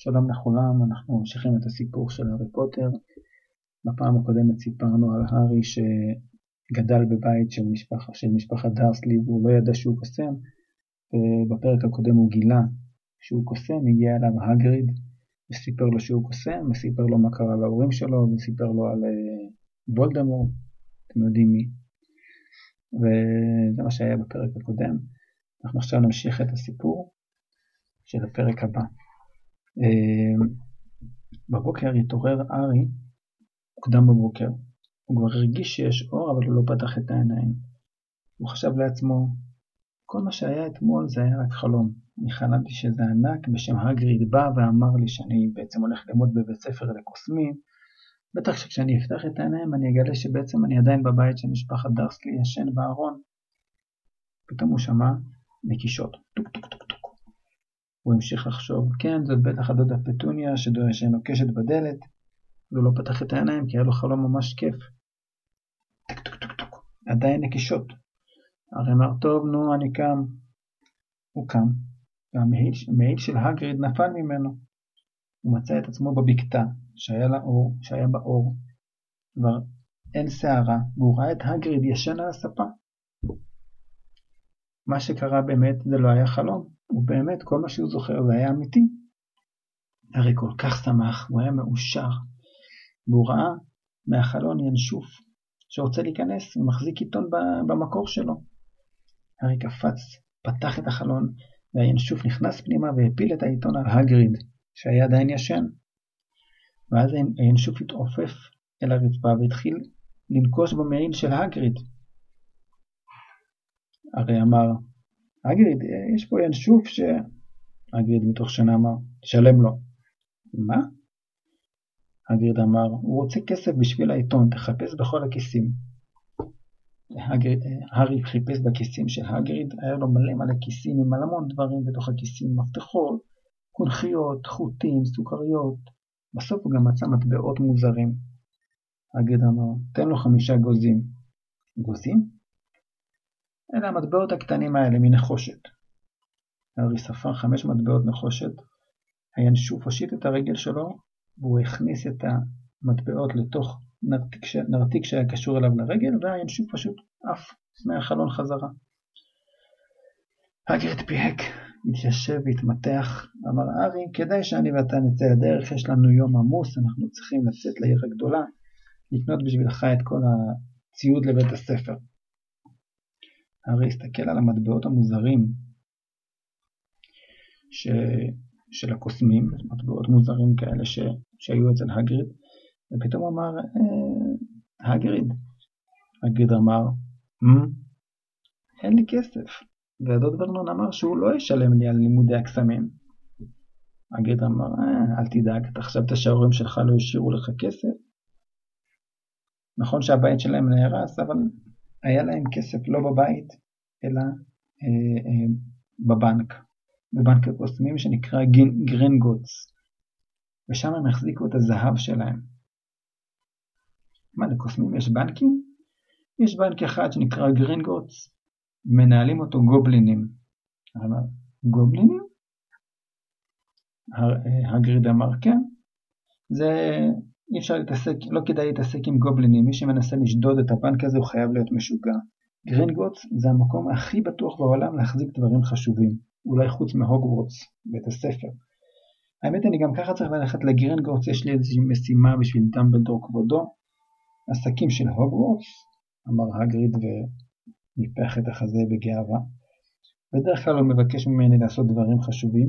שלום לכולם, אנחנו ממשיכים את הסיפור של הארי פוטר. בפעם הקודמת סיפרנו על הארי שגדל בבית של, משפח, של משפחת דרסלי והוא לא ידע שהוא קוסם, ובפרק הקודם הוא גילה שהוא קוסם, הגיע אליו הגריד וסיפר לו שהוא קוסם, וסיפר לו מה קרה להורים שלו, וסיפר לו על אה, אתם יודעים מי. וזה מה שהיה בפרק הקודם. אנחנו עכשיו נמשיך את הסיפור של הפרק הבא. אמ, בבוקר התעורר ארי מוקדם בבוקר. הוא כבר הרגיש שיש אור, אבל הוא לא פתח את העיניים. הוא חשב לעצמו, כל מה שהיה אתמול זה היה רק חלום. אני חלמתי שזה ענק בשם הגריד בא ואמר לי שאני בעצם הולך ללמוד בבית ספר לקוסמים. בטח שכשאני אפתח את העיניים אני אגלה שבעצם אני עדיין בבית של משפחת דרסלי ישן בארון. פתאום הוא שמע נקישות, טוק טוק טוק. הוא המשיך לחשוב, כן, זאת בטח הדודה פטוניה שנוקשת בדלת, והוא לא פתח את העיניים כי היה לו חלום ממש כיף. טוק טוק טוק טוק, עדיין נקישות. הארי אמר, טוב, נו, אני קם. הוא קם, והמעיל של האגריד נפל ממנו. הוא מצא את עצמו בבקתה, שהיה, לאור, שהיה באור. כבר אין שערה, והוא ראה את הגריד ישן על הספה. מה שקרה באמת זה לא היה חלום, ובאמת כל מה שהוא זוכר זה היה אמיתי. הרי כל כך שמח, הוא היה מאושר, והוא ראה מהחלון ינשוף שרוצה להיכנס ומחזיק עיתון במקור שלו. הרי קפץ, פתח את החלון, והינשוף נכנס פנימה והפיל את העיתון על הגריד, שהיה עדיין ישן. ואז הינשוף התעופף אל הרצפה והתחיל לנקוש במעיל של הגריד. הרי אמר, הגריד, יש פה ינשוף ש... הגריד מתוך שנה אמר, תשלם לו. מה? הגריד אמר, הוא רוצה כסף בשביל העיתון, תחפש בכל הכיסים. הארי חיפש בכיסים של הגריד, היה לו מלא מלא כיסים עם המון דברים בתוך הכיסים, מפתחות, קונכיות, חוטים, סוכריות. בסוף הוא גם מצא מטבעות מוזרים. הגריד אמר, תן לו חמישה גוזים. גוזים? אלה המטבעות הקטנים האלה מנחושת. הארי ספר חמש מטבעות נחושת, הינשוף הושיט את הרגל שלו, והוא הכניס את המטבעות לתוך נרתיק, נרתיק שהיה קשור אליו לרגל, והינשוף פשוט עף מהחלון חזרה. הגרד פיהק, התיישב והתמתח, אמר ארי, כדאי שאני ואתה נצא לדרך, יש לנו יום עמוס, אנחנו צריכים לצאת לעיר הגדולה, לקנות בשבילך את כל הציוד לבית הספר. הארי הסתכל על המטבעות המוזרים ש... של הקוסמים, מטבעות מוזרים כאלה ש... שהיו אצל הגריד, ופתאום אמר, אה, הגריד. הגריד אמר, מ? אין לי כסף. והדוד ורנון אמר שהוא לא ישלם לי על לימודי הקסמים. הגריד אמר, אה, אל תדאג, אתה חשבת שההורים שלך לא השאירו לך כסף? נכון שהבית שלהם נהרס, אבל היה להם כסף לא בבית, אלא אה, אה, בבנק, בבנק הקוסמים שנקרא גרינגוטס, ושם הם החזיקו את הזהב שלהם. מה, לקוסמים יש בנקים? יש בנק אחד שנקרא גרינגוטס, מנהלים אותו גובלינים. אמר, גובלינים? אה, האגריד אמר כן, זה אי אפשר להתעסק, לא כדאי להתעסק עם גובלינים, מי שמנסה לשדוד את הבנק הזה הוא חייב להיות משוגע. גרינגוטס זה המקום הכי בטוח בעולם להחזיק דברים חשובים, אולי חוץ מהוגוורטס, בית הספר. האמת אני גם ככה צריך ללכת לגרינגוטס, יש לי איזושהי משימה בשביל דמבלדור כבודו. עסקים של הוגוורטס, אמר הגריד וניפח את החזה בגאווה. בדרך כלל הוא מבקש ממני לעשות דברים חשובים,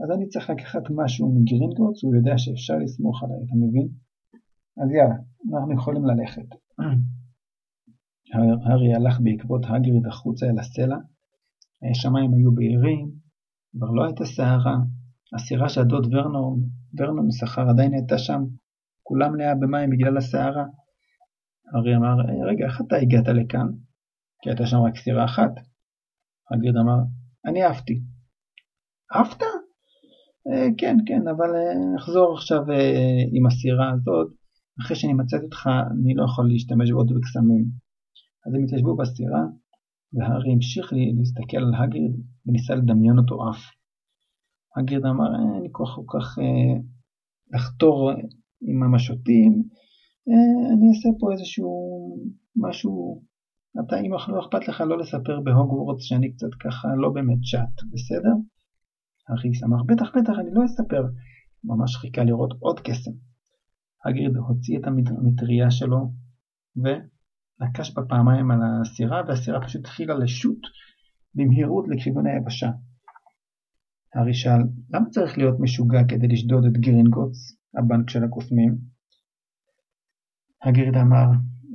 אז אני צריך לקחת משהו מגרינגוטס, הוא יודע שאפשר לסמוך עליי, אתה מבין? אז יאללה, אנחנו יכולים ללכת. הארי הלך בעקבות הגריד החוצה אל הסלע, השמיים היו בהירים, כבר לא הייתה סערה, הסירה שהדוד ורנון, ורנון שכר עדיין הייתה שם, כולה מלאה במים בגלל הסערה. הארי אמר, רגע, איך אתה הגעת לכאן? כי הייתה שם רק סירה אחת. הגריד אמר, אני עפתי. עפת? אה, כן, כן, אבל אה, אחזור עכשיו אה, עם הסירה הזאת, אחרי שאני מצאתי אותך אני לא יכול להשתמש בעוד בקסמים. אז הם התיישבו בסירה, והארי המשיך להסתכל על הגריד וניסה לדמיין אותו עף. הגריד אמר, אין לי כוח כל כך אה, לחתור עם המשוטים, אה, אני אעשה פה איזשהו משהו, אתה אם לא אכפת לך לא לספר בהוגוורטס שאני קצת ככה לא באמת צ'אט, בסדר? אריס אמר, בטח בטח אני לא אספר, ממש חיכה לראות עוד קסם. האגריד הוציא את המטריה שלו ונקש בה פעמיים על הסירה והסירה פשוט התחילה לשוט במהירות לכיוון היבשה. הארי שאל, למה צריך להיות משוגע כדי לשדוד את גרינגוטס, הבנק של הקוסמים? האגריד אמר,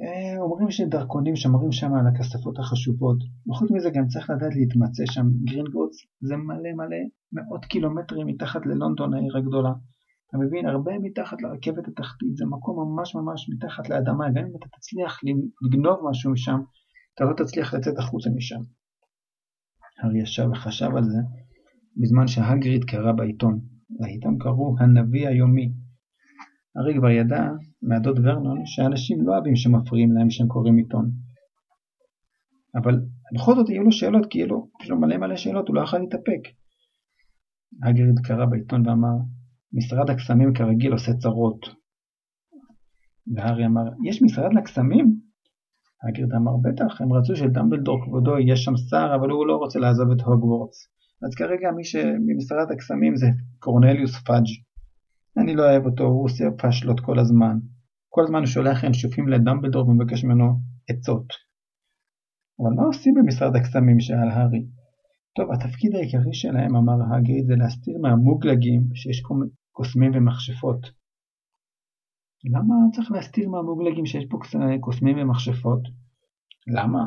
אה, אומרים שדרקונים שומרים שם על הכספות החשובות, וחוץ מזה גם צריך לדעת להתמצא שם, גרינגוטס זה מלא מלא מאות קילומטרים מתחת ללונדון העיר הגדולה. אתה מבין, הרבה מתחת לרכבת התחתית, זה מקום ממש ממש מתחת לאדמה, גם אם אתה תצליח לגנוב משהו משם, אתה לא תצליח לצאת החוצה משם. הארי ישב וחשב על זה, בזמן שהגריד קרא בעיתון. לעיתון קראו הנביא היומי. הארי כבר ידע מהדוד ורנון שאנשים לא אוהבים שמפריעים להם כשהם קוראים עיתון. אבל בכל זאת יהיו לו שאלות, כי יהיו לו מלא מלא שאלות, הוא לא יכול להתאפק. הגריד קרא בעיתון ואמר, משרד הקסמים כרגיל עושה צרות. והארי אמר, יש משרד לקסמים? הגריד אמר, בטח, הם רצו שדמבלדור כבודו יהיה שם שר, אבל הוא לא רוצה לעזוב את הוגוורטס. אז כרגע מי שממשרד הקסמים זה קורנליוס פאג'. אני לא אוהב אותו, הוא עושה פאשלות כל הזמן. כל הזמן הוא שולח ינשופים לדמבלדור ומבקש ממנו עצות. אבל מה עושים במשרד הקסמים? שאל הארי. טוב, התפקיד העיקרי שלהם, אמר הגריד, זה להסתיר מהמוגלגים שיש קוסמים ומכשפות. למה צריך להסתיר מהמוגלגים שיש פה קוסמים ומכשפות? למה?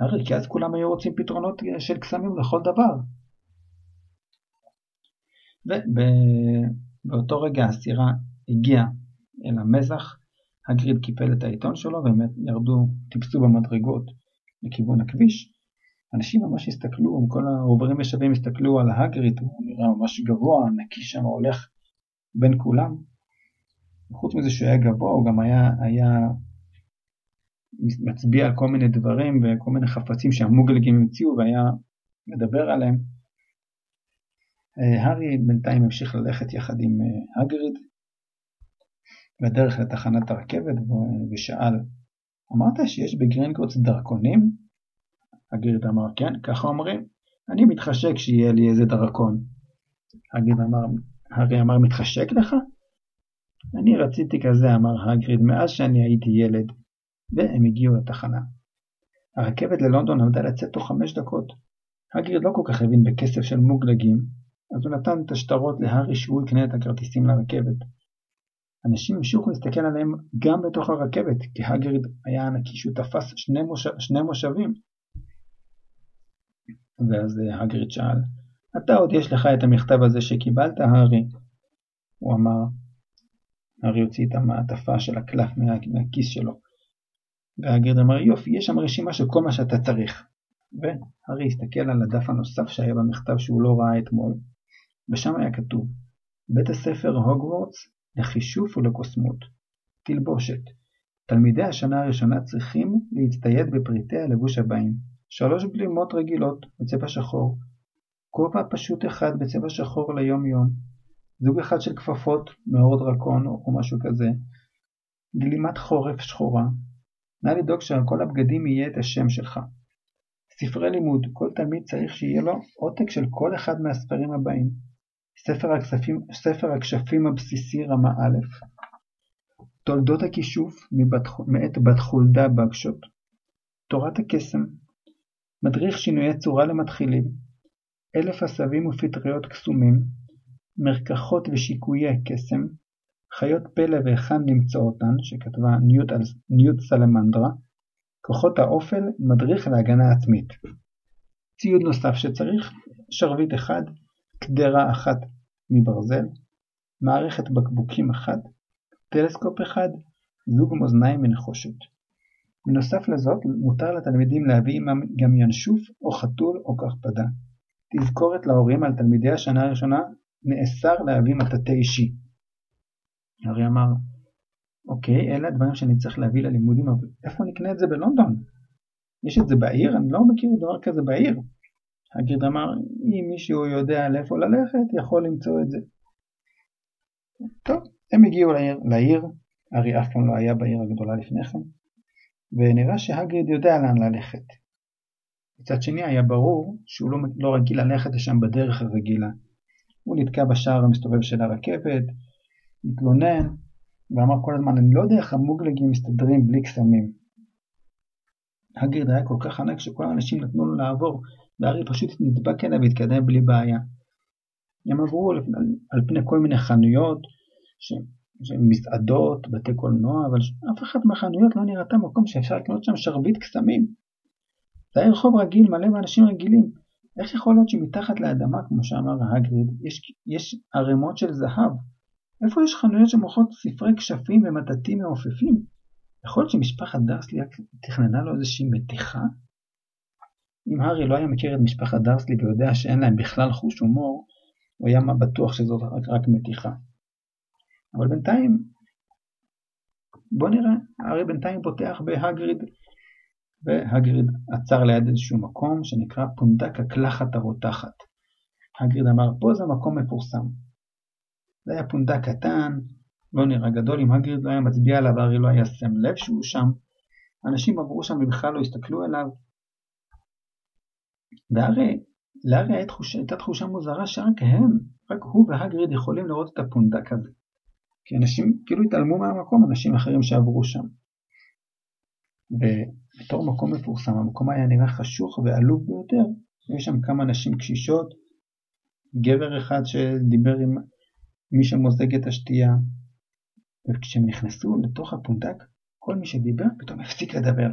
הרי כי אז כולם היו רוצים פתרונות של קסמים לכל דבר. ובאותו רגע הסירה הגיעה אל המזח, הגריד קיפל את העיתון שלו והם ירדו, טיפסו במדרגות לכיוון הכביש. אנשים ממש הסתכלו, כל העוברים ושבים הסתכלו על הגריד, הוא נראה ממש גבוה, נקי שם, הולך בין כולם. חוץ מזה שהוא היה גבוה, הוא גם היה, היה מצביע על כל מיני דברים וכל מיני חפצים שהמוגלגים המציאו והיה מדבר עליהם. אה, הארי בינתיים המשיך ללכת יחד עם אה, הגריד בדרך לתחנת הרכבת ושאל, אמרת שיש בגרינגוטס דרכונים? הגריד אמר, כן, ככה אומרים. אני מתחשק שיהיה לי איזה דרכון. הגריד אמר, הארי אמר, מתחשק לך? אני רציתי כזה, אמר הגריד, מאז שאני הייתי ילד. והם הגיעו לתחנה. הרכבת ללונדון עמדה לצאת תוך חמש דקות. הגריד לא כל כך הבין בכסף של מוגלגים, אז הוא נתן את השטרות להארי שהוא יקנה את הכרטיסים לרכבת. אנשים המשיכו להסתכל עליהם גם בתוך הרכבת, כי הגריד היה ענקי שהוא תפס שני, מושב, שני מושבים. ואז הגריד שאל, אתה עוד יש לך את המכתב הזה שקיבלת, הארי? הוא אמר, הארי הוציא את המעטפה של הקלף מה, מהכיס שלו. והגריד אמר, יופי, יש שם רשימה של כל מה שאתה צריך. והארי הסתכל על הדף הנוסף שהיה במכתב שהוא לא ראה אתמול, ושם היה כתוב בית הספר הוגוורטס לחישוף ולקוסמות. תלבושת תלמידי השנה הראשונה צריכים להצטייד בפריטי הלבוש הבאים שלוש גלימות רגילות בצבע שחור, כובע פשוט אחד בצבע שחור ליום יום, זוג אחד של כפפות מאור דרקון או משהו כזה, גלימת חורף שחורה, נא לדאוג שעל כל הבגדים יהיה את השם שלך. ספרי לימוד, כל תלמיד צריך שיהיה לו עותק של כל אחד מהספרים הבאים. ספר, הכספים, ספר הכשפים הבסיסי רמה א', תולדות הכישוף מאת בת חולדה בגשות, תורת הקסם, מדריך שינויי צורה למתחילים, אלף עשבים ופטריות קסומים, מרקחות ושיקויי קסם, חיות פלא והיכן למצוא אותן, שכתבה ניוט, ניוט סלמנדרה, כוחות האופל, מדריך להגנה עצמית. ציוד נוסף שצריך, שרביט אחד, קדרה אחת מברזל, מערכת בקבוקים אחת, טלסקופ אחד, זוג מאזניים מנחושת. בנוסף לזאת, מותר לתלמידים להביא עמם גם ינשוף או חתול או קרפדה. תזכורת להורים על תלמידי השנה הראשונה, נאסר להביא מטאטא אישי. הרי אמר, אוקיי, אלה הדברים שאני צריך להביא ללימודים, אבל איפה נקנה את זה בלונדון? יש את זה בעיר? אני לא מכיר דבר כזה בעיר. הגריד אמר, אם מישהו יודע לאיפה ללכת, יכול למצוא את זה. טוב, הם הגיעו לעיר, לעיר, ארי אף פעם לא היה בעיר הגדולה לפני כן, ונראה שהגריד יודע לאן ללכת. מצד שני היה ברור שהוא לא, לא רגיל ללכת לשם בדרך הרגילה. הוא נתקע בשער המסתובב של הרכבת, התלונן, ואמר כל הזמן, אני לא יודע איך המוגלגים מסתדרים בלי קסמים. הגריד היה כל כך ענק שכל האנשים נתנו לו לעבור, והארי פשוט נדבק אליה והתקדם בלי בעיה. הם עברו על, על, על פני כל מיני חנויות, שהן מסעדות, בתי קולנוע, אבל אף אחת מהחנויות לא נראתה מקום שאפשר לקנות שם שרביט קסמים. זה היה רחוב רגיל מלא באנשים רגילים. איך יכול להיות שמתחת לאדמה, כמו שאמר הגריד, יש, יש ערימות של זהב? איפה יש חנויות שמוכרות ספרי כשפים ומטטים מעופפים? יכול להיות שמשפחת דרסלי תכננה לו איזושהי מתיחה? אם הארי לא היה מכיר את משפחת דרסלי ויודע שאין להם בכלל חוש הומור, הוא היה בטוח שזאת רק, רק מתיחה. אבל בינתיים, בוא נראה, הארי בינתיים פותח בהגריד, והגריד עצר ליד איזשהו מקום שנקרא פונדק הקלחת הרותחת. הגריד אמר, פה זה מקום מפורסם. זה היה פונדק קטן, לא נראה גדול, אם הגריד לא היה מצביע עליו, הארי לא היה שם לב שהוא שם. אנשים עברו שם ובכלל לא הסתכלו עליו. והרי לארי הייתה תחושה מוזרה שרק הם, רק הוא והגריד יכולים לראות את הפונדק הזה. כי אנשים כאילו התעלמו מהמקום, אנשים אחרים שעברו שם. ובתור מקום מפורסם, המקום היה נראה חשוך ועלוב ביותר. היו שם כמה נשים קשישות, גבר אחד שדיבר עם מי שמוזג את השתייה, וכשהם נכנסו לתוך הפונדק, כל מי שדיבר פתאום הפסיק לדבר.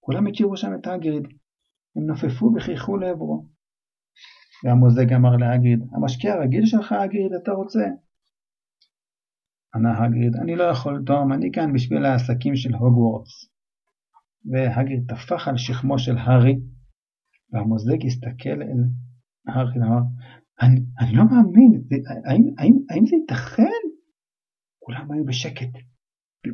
כולם הכירו שם את הגריד. הם נופפו וחייכו לעברו. והמוזג אמר להגריד, המשקיע הרגיל שלך, הגריד, אתה רוצה? ענה הגריד, אני לא יכול, תום, אני כאן בשביל העסקים של הוגוורטס. והגריד טפח על שכמו של הארי, והמוזג הסתכל אל הארי ואמר, אני, אני לא מאמין, זה, האם, האם, האם זה ייתכן? כולם היו בשקט.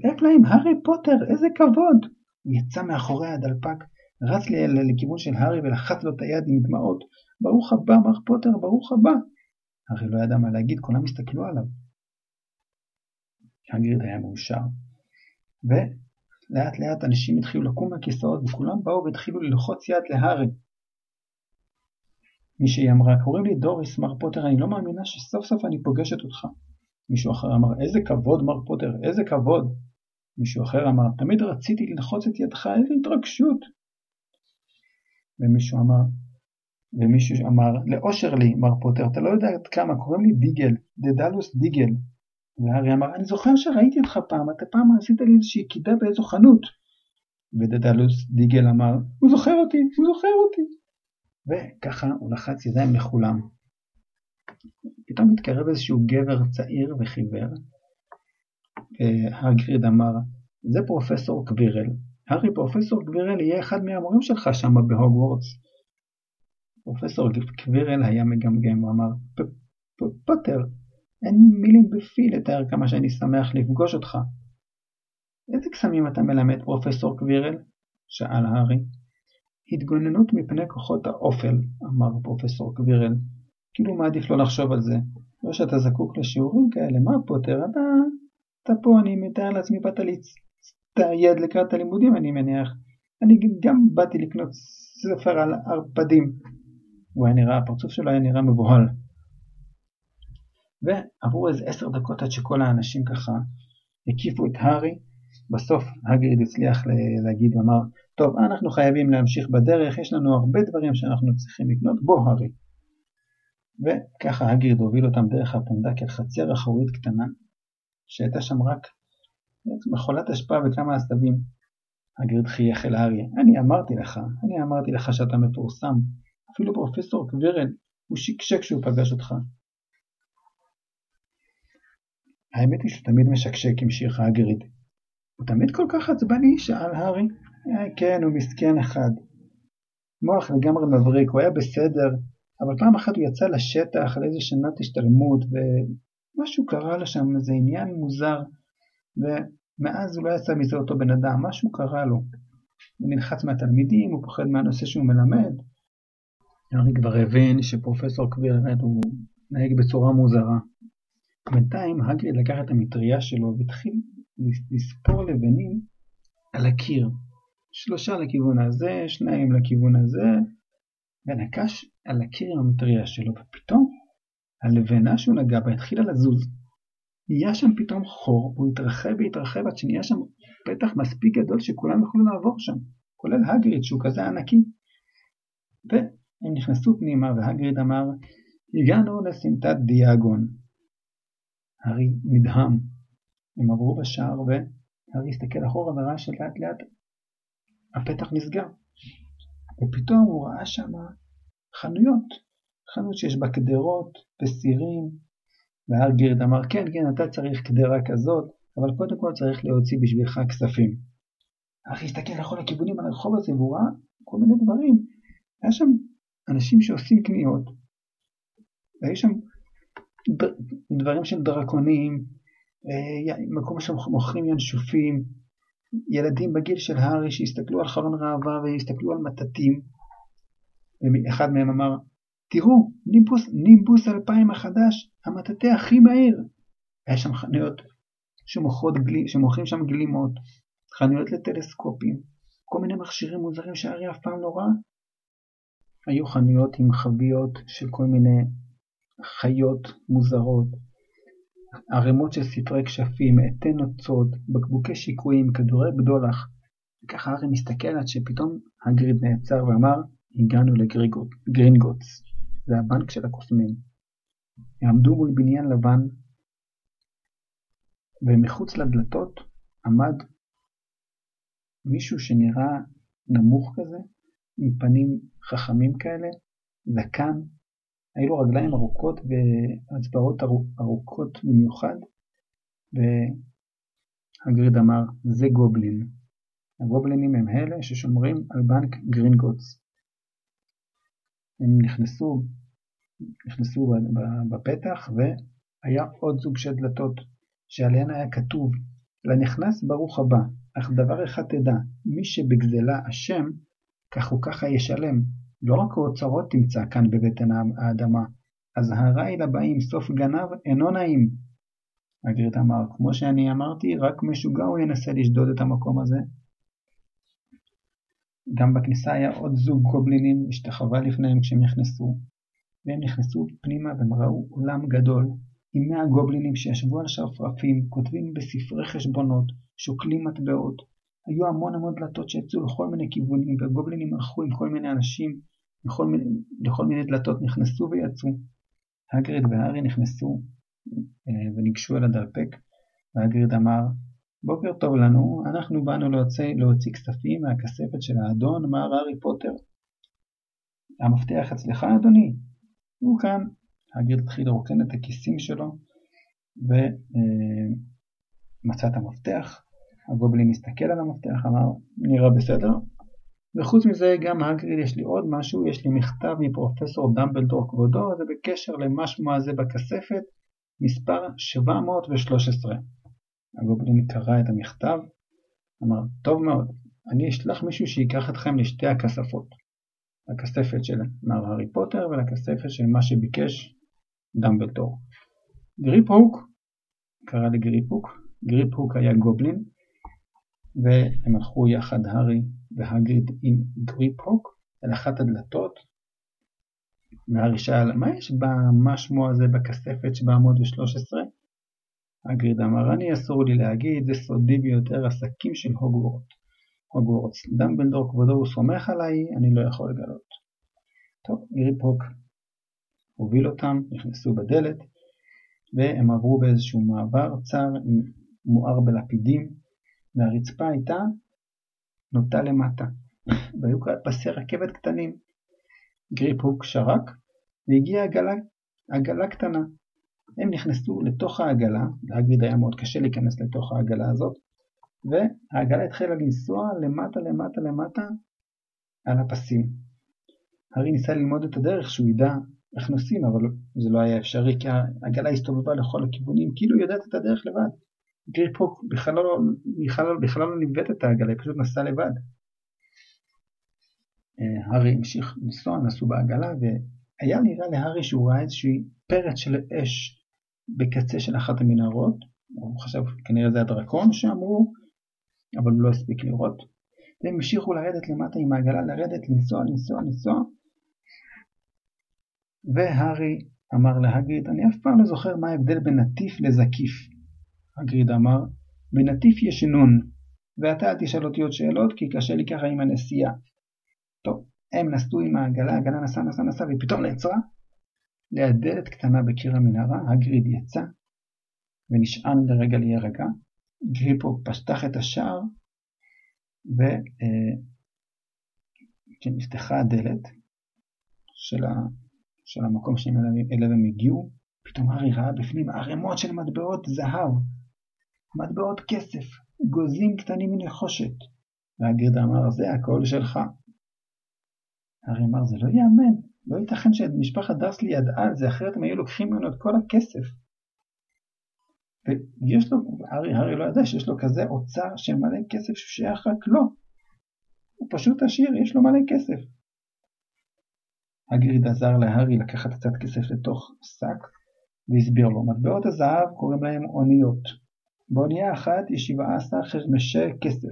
לעת להם, הארי פוטר, איזה כבוד! הוא יצא מאחורי הדלפק, רץ לכיוון של הארי ולחץ לו את היד עם דמעות. ברוך הבא, מר פוטר, ברוך הבא. הארי לא ידע מה להגיד, כולם הסתכלו עליו. הגריד היה מאושר. ולאט לאט אנשים התחילו לקום מהכיסאות וכולם באו והתחילו ללחוץ יד להארי. מישהי אמרה, קוראים לי דוריס, מר פוטר, אני לא מאמינה שסוף סוף אני פוגשת אותך. מישהו אחר אמר, איזה כבוד, מר פוטר, איזה כבוד. מישהו אחר אמר, תמיד רציתי ללחוץ את ידך, איזה התרגשות. ומישהו אמר, ומישהו אמר, לאושר לי, מר פוטר, אתה לא יודע עד כמה, קוראים לי דיגל, דדלוס דיגל. והארי אמר, אני זוכר שראיתי אותך פעם, אתה פעם עשית לי איזושהי קידה באיזו חנות. ודדלוס דיגל אמר, הוא זוכר אותי, הוא זוכר אותי. וככה הוא לחץ ידיים לכולם. פתאום התקרב איזשהו גבר צעיר וחיוור. הגריד אמר, זה פרופסור קבירל. הארי, פרופסור קבירל יהיה אחד מהמורים שלך שם בהוגוורטס. פרופסור קבירל היה מגמגם, הוא אמר, פוטר, אין מילים בפי לתאר כמה שאני שמח לפגוש אותך. איזה קסמים אתה מלמד, פרופסור קבירל? שאל הארי. התגוננות מפני כוחות האופל, אמר פרופסור קבירל. כאילו מעדיף לא לחשוב על זה. לא שאתה זקוק לשיעורים כאלה, מה פוטר? אתה, אתה פה, אני מתאר לעצמי, באת להצטייד לקראת הלימודים, אני מניח. אני גם באתי לקנות ספר על ערפדים. הוא היה נראה, הפרצוף שלו היה נראה מבוהל. ועברו איזה עשר דקות עד שכל האנשים ככה הקיפו את הארי. בסוף הגריד הצליח להגיד ואמר, טוב, אנחנו חייבים להמשיך בדרך, יש לנו הרבה דברים שאנחנו צריכים לקנות, בוא הארי. וככה הגריד הוביל אותם דרך הפונדק אל חצר אחורית קטנה, שהייתה שם רק מכולת אשפה וכמה עשבים. הגריד חייך אל הארי, אני אמרתי לך, אני אמרתי לך שאתה מפורסם, אפילו פרופסור קווירל, הוא שקשק כשהוא פגש אותך. האמת היא שתמיד משקשק, המשיך הגריד. הוא תמיד כל כך עצבני? שאל הארי. אה, כן, הוא מסכן אחד. מוח לגמרי מבריק, הוא היה בסדר, אבל פעם אחת הוא יצא לשטח לאיזה שנת השתלמות ומשהו קרה לו שם, איזה עניין מוזר ומאז הוא לא יצא מזה אותו בן אדם, משהו קרה לו. הוא נלחץ מהתלמידים, הוא פוחד מהנושא שהוא מלמד. הארי כבר הבין שפרופסור קוויררד הוא נהג בצורה מוזרה. בינתיים הגריד לקח את המטריה שלו והתחיל לספור לבנים על הקיר. שלושה לכיוון הזה, שניים לכיוון הזה, ונקש על הקיר עם המטריה שלו, ופתאום הלבנה שהוא נגע בה התחילה לזוז. נהיה שם פתאום חור, הוא התרחב והתרחב עד שנהיה שם פתח מספיק גדול שכולם יכולו לעבור שם, כולל הגריד שהוא כזה ענקי. והם נכנסו פנימה והגריד אמר, הגענו לסמטת דיאגון. הארי נדהם. הם עברו בשער והארי הסתכל אחורה וראה שלאט לאט הפתח נסגר. ופתאום הוא ראה שם חנויות, חנות שיש בה קדרות וסירים, והארגרד אמר כן כן אתה צריך קדרה כזאת, אבל קודם כל צריך להוציא בשבילך כספים. הארי הסתכל לכל הכיוונים על הרחוב הזה והוא ראה כל מיני דברים. היה שם אנשים שעושים קניות, והיו שם דברים של דרקונים, אה, מקום שמוכרים ינשופים, ילדים בגיל של הארי שהסתכלו על חלון ראווה והסתכלו על מטטים. ואחד מהם אמר, תראו, נימבוס, נימבוס 2000 החדש, המטאטא הכי מהיר. היה שם חנויות גלי, שמוכרים שם גלימות, חנויות לטלסקופים, כל מיני מכשירים מוזרים שהארי אף פעם לא ראה. היו חנויות עם חביות של כל מיני חיות מוזרות, ערימות של ספרי כשפים, עטי נוצות, בקבוקי שיקויים, כדורי בדולח. וככה הארי מסתכל עד שפתאום הגריד נעצר ואמר, הגענו לגרינגוטס, זה הבנק של הקוסמים. הם עמדו מול בניין לבן, ומחוץ לדלתות עמד מישהו שנראה נמוך כזה, עם פנים חכמים כאלה, זקן, היו לו רגליים ארוכות ואצבעות ארוכות במיוחד, והגריד אמר, זה גובלין. הגובלינים הם אלה ששומרים על בנק גרינגוטס. הם נכנסו, נכנסו בפתח והיה עוד זוג של דלתות שעליהן היה כתוב לנכנס ברוך הבא, אך דבר אחד תדע, מי שבגזלה השם, כך הוא ככה ישלם, לא רק האוצרות תמצא כאן בבטן האדמה, אזהרה היא לבאים, סוף גנב אינו נעים. הגריד אמר, כמו שאני אמרתי, רק משוגע הוא ינסה לשדוד את המקום הזה. גם בכניסה היה עוד זוג גובלינים, השתחווה לפניהם כשהם נכנסו, והם נכנסו פנימה והם ראו עולם גדול, עם מאה גובלינים שישבו על שרפרפים, כותבים בספרי חשבונות, שוקלים מטבעות, היו המון המון דלתות שיצאו לכל מיני כיוונים, והגובלינים הלכו עם כל מיני אנשים, לכל מיני, לכל מיני דלתות נכנסו ויצאו. הגריד והארי נכנסו אה, וניגשו אל הדלפק, והגריד אמר, בוקר טוב לנו, אנחנו באנו להוציא, להוציא כספים מהכספת של האדון, מר הארי פוטר. המפתח אצלך, אדוני? הוא כאן. הגריד התחיל לרוקן את הכיסים שלו, ומצא אה, את המפתח. הגובלין הסתכל על המפתח, אמר, נראה בסדר. וחוץ מזה גם הגריד יש לי עוד משהו, יש לי מכתב מפרופסור דמבלדור כבודו, זה בקשר למה שמו הזה בכספת, מספר 713. הגובלין קרא את המכתב, אמר, טוב מאוד, אני אשלח מישהו שיקח אתכם לשתי הכספות, לכספת של מר הארי פוטר ולכספת של מה שביקש דמבלדור. גריפ הוק, קרא לגריפ הוק, גריפ הוק היה גובלין, והם הלכו יחד הארי והאגריד עם גריפהוק אל אחת הדלתות, והארי שאל מה יש במה שמו הזה בכספת 713? הגריד אמר אני אסור לי להגיד זה סודי ביותר עסקים של הוגוורט. הוגוורטס דמבלדור כבודו הוא סומך עליי אני לא יכול לגלות. טוב גריפ-הוק הוביל אותם נכנסו בדלת והם עברו באיזשהו מעבר צר מואר בלפידים והרצפה הייתה נוטה למטה, והיו פסי רכבת קטנים. גריפ הוק שרק, והגיעה עגלה, עגלה קטנה. הם נכנסו לתוך העגלה, להגיד היה מאוד קשה להיכנס לתוך העגלה הזאת, והעגלה התחילה לנסוע למטה למטה למטה על הפסים. הארי ניסה ללמוד את הדרך שהוא ידע איך נוסעים, אבל זה לא היה אפשרי כי העגלה הסתובבה לכל הכיוונים, כאילו היא יודעת את הדרך לבד. גריפוק בכלל לא, בכלל, בכלל לא ניווט את העגלה, היא פשוט נסעה לבד. הארי המשיך לנסוע, נסעו בעגלה, והיה נראה להארי שהוא ראה איזושהי פרץ של אש בקצה של אחת המנהרות, הוא חשב כנראה זה הדרקון שאמרו, אבל הוא לא הספיק לראות. והם המשיכו לרדת למטה עם העגלה, לרדת, לנסוע, לנסוע, לנסוע. והארי אמר להגריד, אני אף פעם לא זוכר מה ההבדל בין נטיף לזקיף. הגריד אמר, בנטיף יש נון, ואתה אל תשאל אותי עוד שאלות, כי קשה לי ככה עם הנסיעה. טוב, הם נסעו עם העגלה, העגלה נסעה, נסעה, נסעה, ופתאום נעצרה. ליד דלת קטנה בקיר המנהרה, הגריד יצא, ונשען לרגע להירגע. גריפו פתח את השער, וכשנפתחה אה, הדלת של, ה... של המקום שאליו הם הגיעו, פתאום הארי ראה בפנים ערימות של מטבעות זהב, מטבעות כסף, גוזים קטנים מנחושת. והגריד אמר, זה הכל שלך. הארי אמר, זה לא ייאמן, לא ייתכן שמשפחת דרסלי ידעה על זה, אחרת הם היו לוקחים ממנו את כל הכסף. ויש לו, הארי, הארי לא ידע שיש לו כזה אוצר של מלא כסף ששייך רק לו. הוא פשוט עשיר, יש לו מלא כסף. הגריד עזר להארי לקחת קצת כסף לתוך שק והסביר לו, מטבעות הזהב קוראים להם אוניות. באונייה אחת יש 17 חרמשי כסף,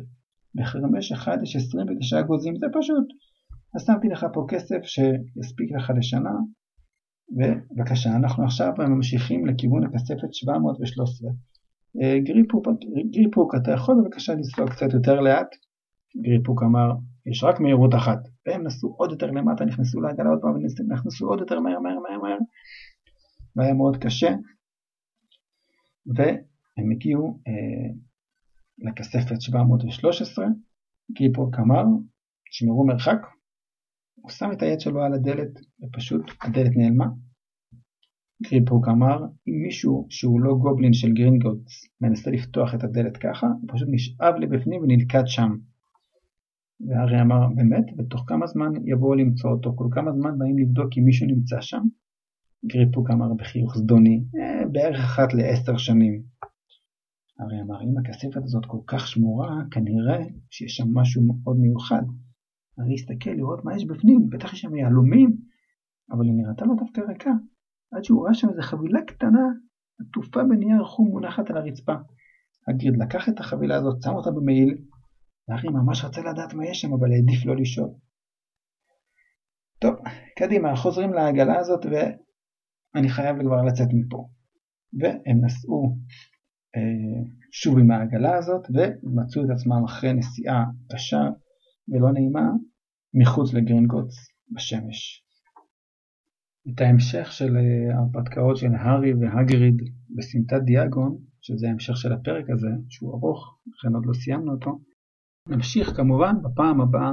בחרמש אחד יש 29 גוזים, זה פשוט. אז שמתי לך פה כסף שיספיק לך לשנה, ובבקשה, אנחנו עכשיו ממשיכים לכיוון הכספת 713. אה, גריפוק, גריפוק, אתה יכול בבקשה לנסוע קצת יותר לאט? גריפוק אמר, יש רק מהירות אחת. והם נסעו עוד יותר למטה, נכנסו לעגלה עוד פעם, ונכנסו עוד יותר מהר, מהר, מהר, מהר. והיה מאוד קשה. והם הגיעו אה, לכספת 713. גריפוק אמר, שמרו מרחק, הוא שם את היד שלו על הדלת ופשוט הדלת נעלמה. גריפוק אמר, אם מישהו שהוא לא גובלין של גרינגוטס מנסה לפתוח את הדלת ככה, הוא פשוט נשאב לבפנים ונלכד שם. והארי אמר, באמת? ותוך כמה זמן יבואו למצוא אותו? כל כמה זמן באים לבדוק אם מישהו נמצא שם? גריפוק אמר בחיוך זדוני, אה, בערך אחת לעשר שנים. הארי אמר, אם הכספת הזאת כל כך שמורה, כנראה שיש שם משהו מאוד מיוחד. הרי הסתכל לראות מה יש בפנים, בטח יש שם יהלומים, אבל היא נראתה לו דווקא ריקה, עד שהוא ראה שם איזו חבילה קטנה, עטופה בנייר חום מונחת על הרצפה. הגריד לקח את החבילה הזאת, שם אותה במעיל, והארי ממש רצה לדעת מה יש שם, אבל העדיף לא לשאול. טוב, קדימה, חוזרים לעגלה הזאת, ואני חייב כבר לצאת מפה. והם נסעו שוב עם העגלה הזאת, ומצאו את עצמם אחרי נסיעה קשה ולא נעימה מחוץ לגרינגוטס בשמש. את ההמשך של אה, ההרפתקאות של הארי והגריד בסמטת דיאגון, שזה ההמשך של הפרק הזה, שהוא ארוך, לכן עוד לא סיימנו אותו, נמשיך כמובן בפעם הבאה